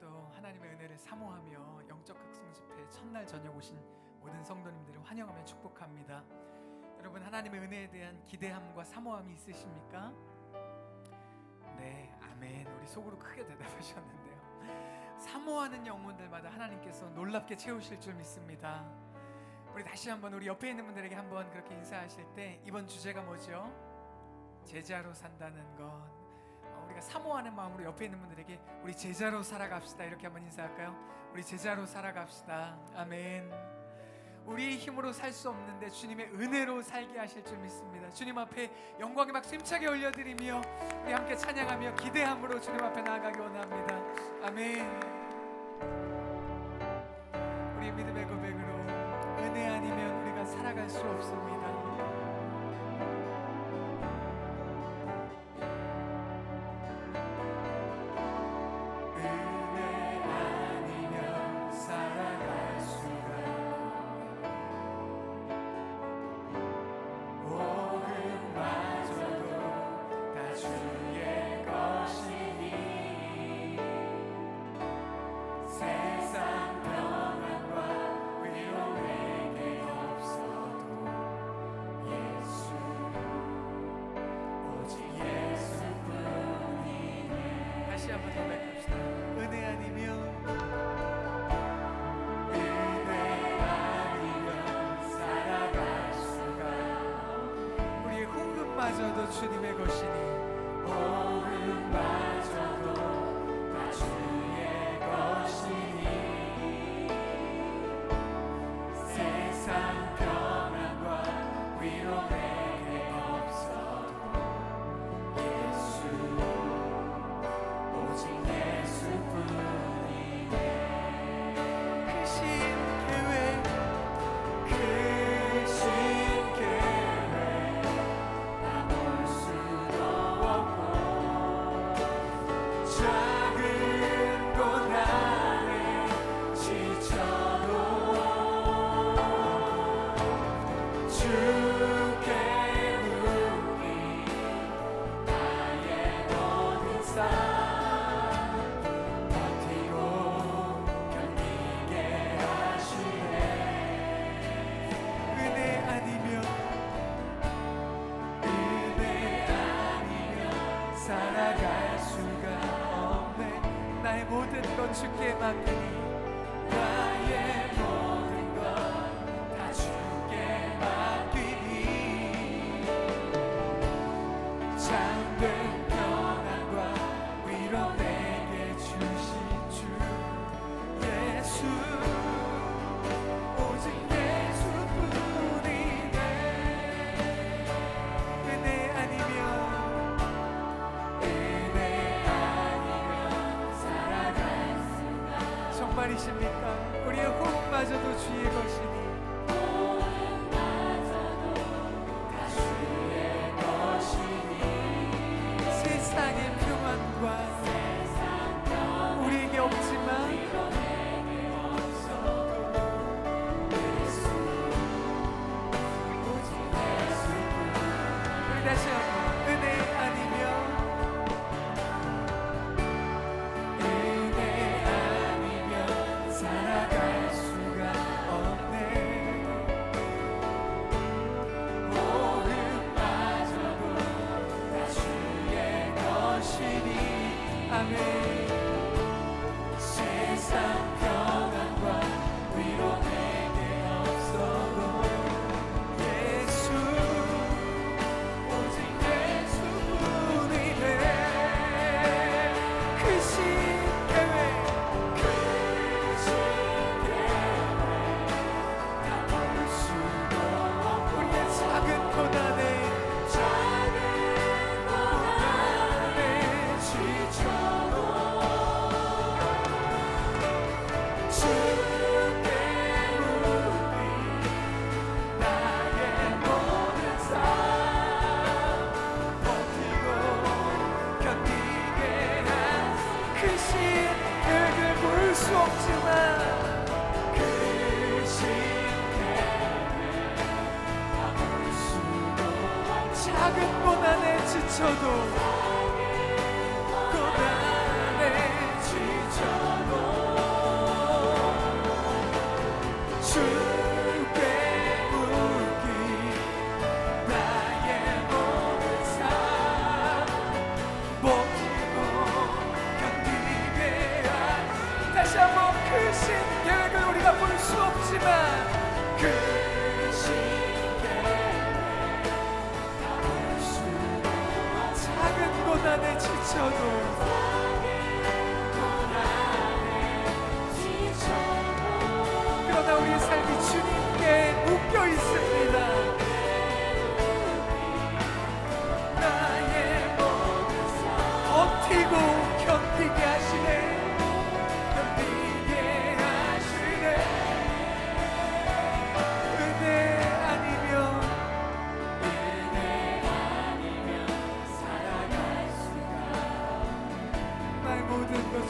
또 하나님의 은혜를 사모하며 영적 각성 집회 첫날 저녁 오신 모든 성도님들을 환영하며 축복합니다. 여러분 하나님의 은혜에 대한 기대함과 사모함이 있으십니까? 네, 아멘. 우리 속으로 크게 대답하셨는데요. 사모하는 영혼들마다 하나님께서 놀랍게 채우실 줄 믿습니다. 우리 다시 한번 우리 옆에 있는 분들에게 한번 그렇게 인사하실 때 이번 주제가 뭐죠? 제자로 산다는 것. 우리가 사모하는 마음으로 옆에 있는 분들에게 우리 제자로 살아갑시다 이렇게 한번 인사할까요? 우리 제자로 살아갑시다. 아멘. 우리의 힘으로 살 수 없는데 주님의 은혜로 살게 하실 줄 믿습니다. 주님 앞에 영광의 막 힘차게 올려드리며 우리 함께 찬양하며 기대함으로 주님 앞에 나아가기 원합니다. 아멘. 우리 믿음의 고백으로 은혜 아니면 우리가 살아갈 수 없습니다. 지쳐도 고난에 지쳐도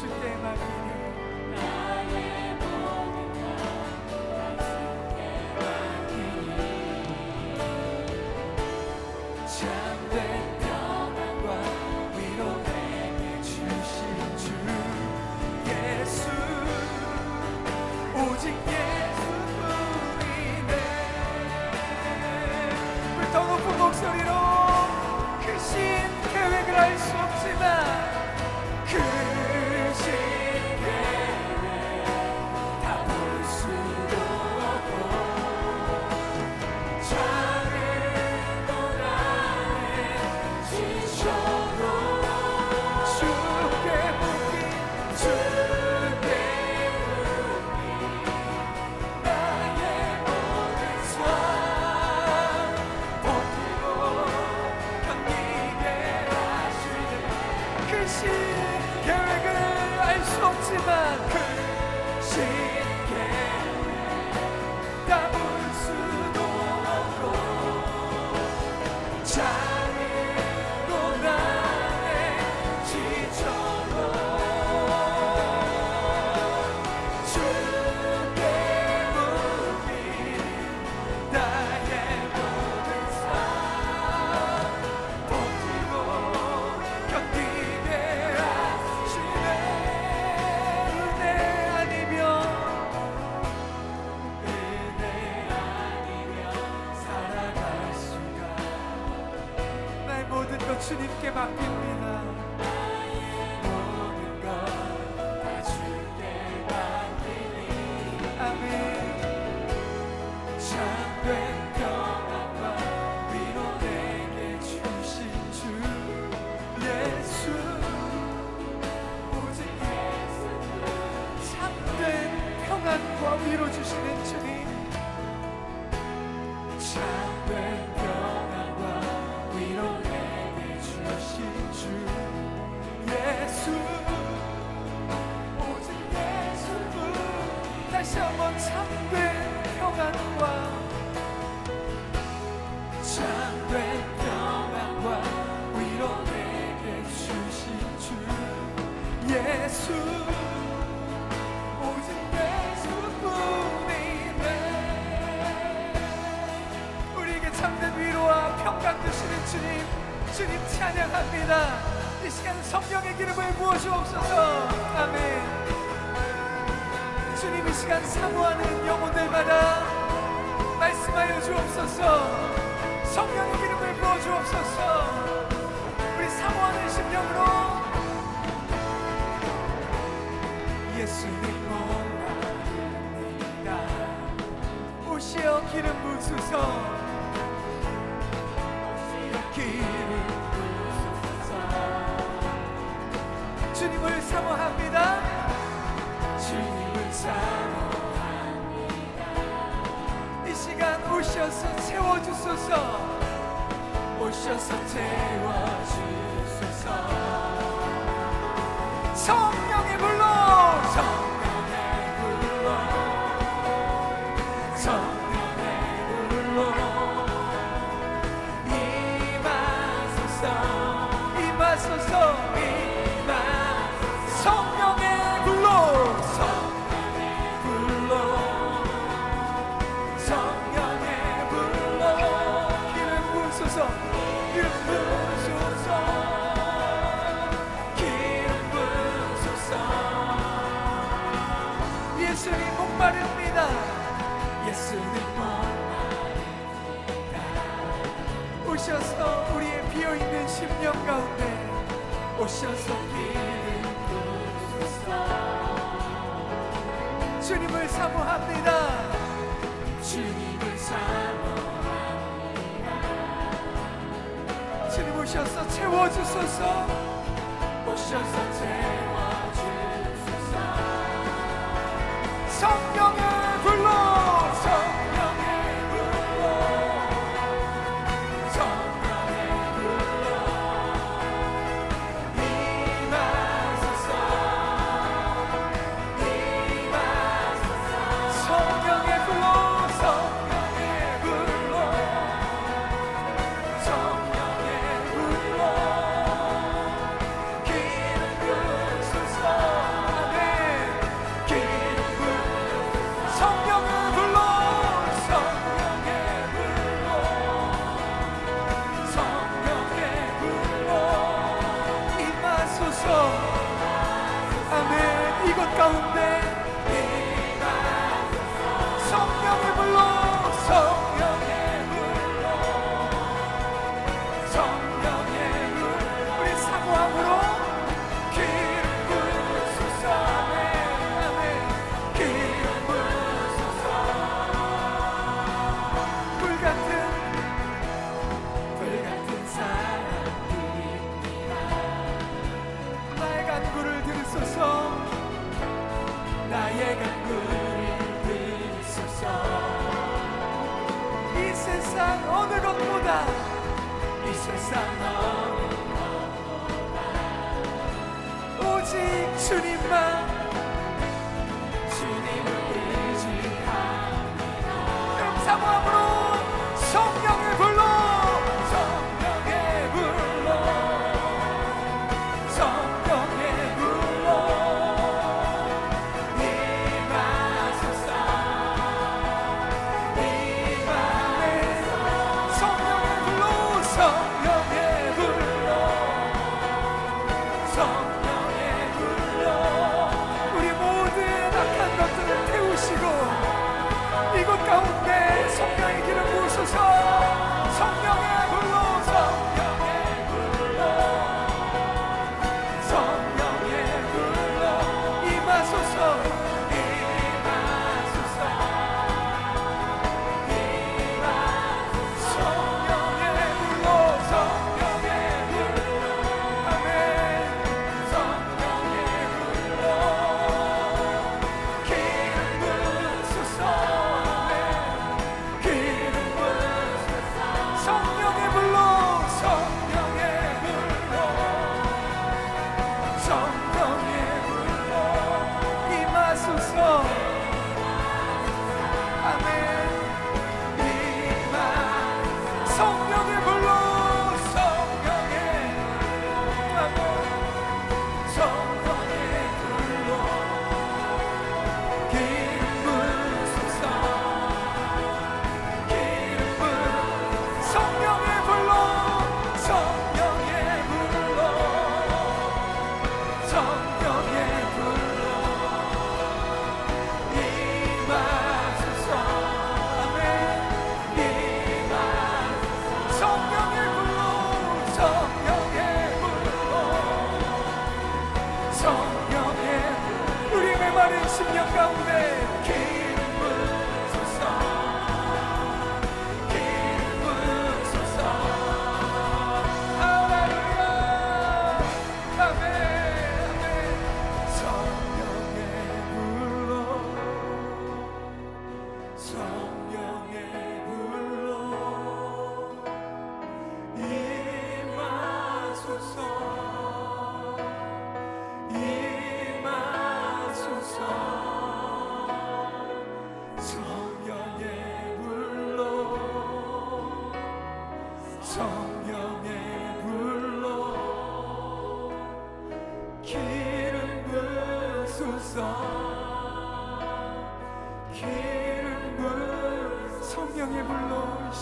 주께 나이 주옵소서. 아멘. 주님 이 시간 사모하는 영혼들마다 말씀하여 주옵소서. 성령의 기름을 부어주옵소서. 우리 사모하는 심령으로 예수님 원합니다. 오시어 기름 부수서 오시어 기름 주님을 사모합니다. 주님을 사모합니다. 이 시간 오셔서 채워주소서. 오셔서 채워주. 오셔서 채워주소서. 오셔서 채워주소서. 성령을 세상 어느 것보다 이 세상 어느 것보다. 오직 주님만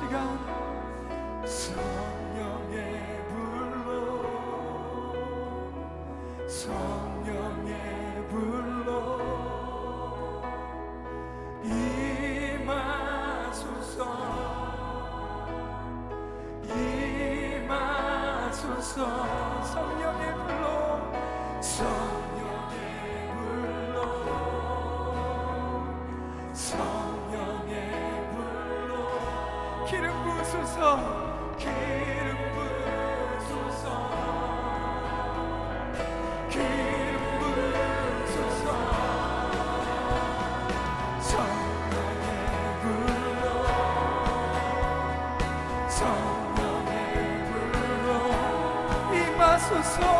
시간 성령의 불로 so slow.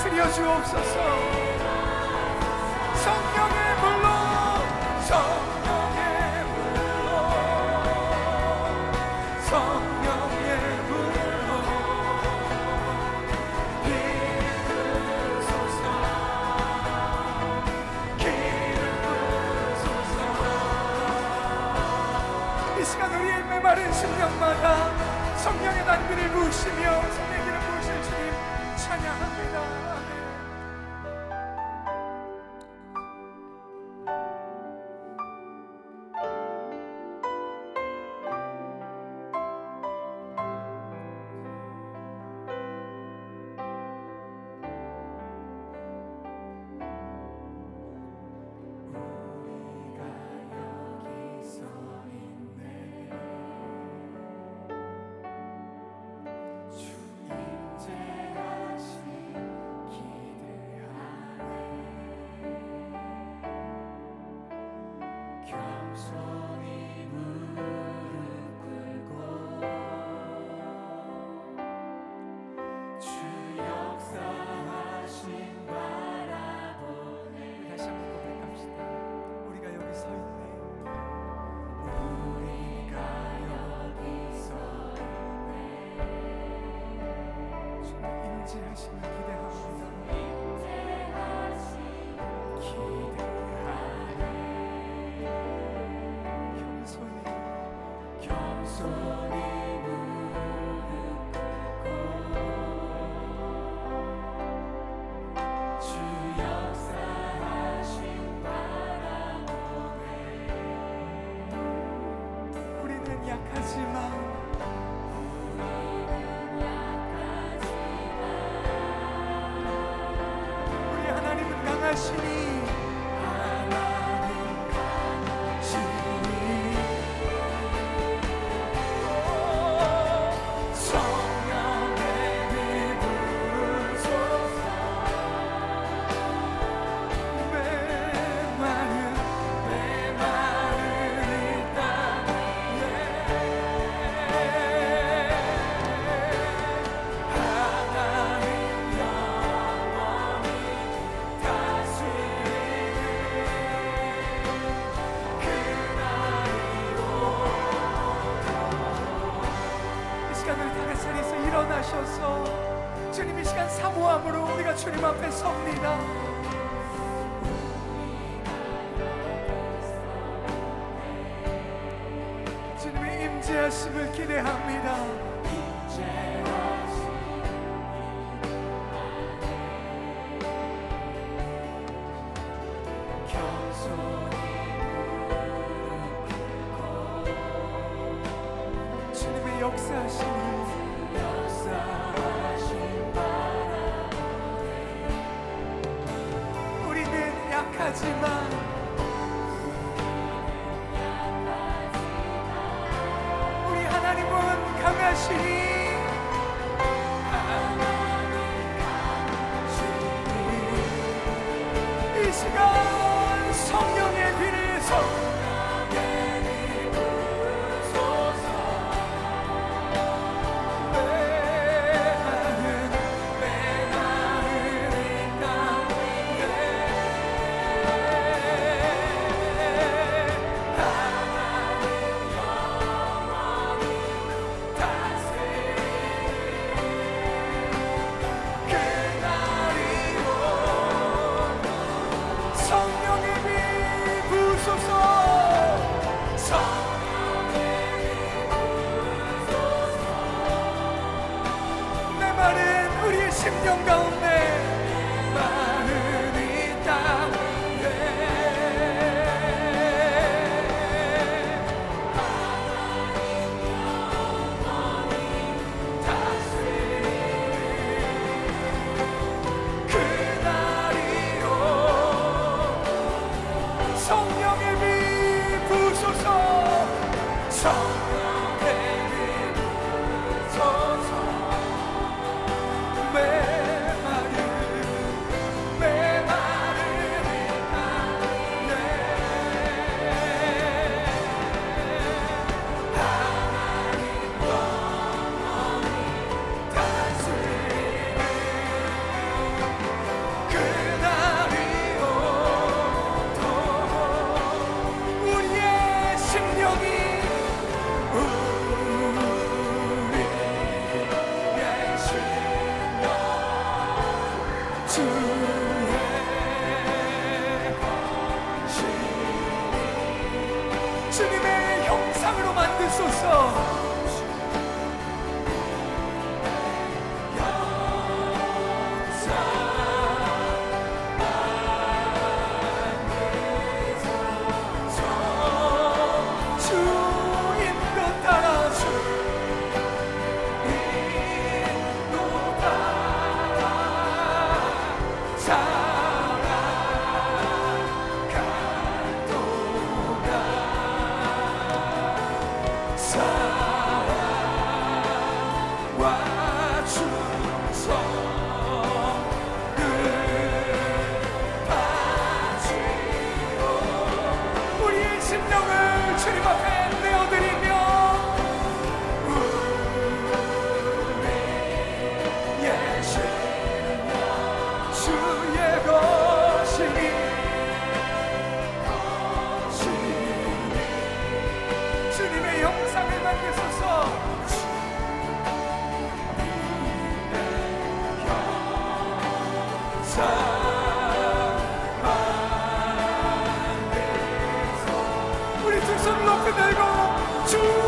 다스려 주옵소서. 성령의 불로 성령의 불로 성령의 불로. 기름 기름 이 시간 우리의 메마른 심령마다 성령의 단비를 부으시며 竟还是。 이제 하심을 기대합니다. Two!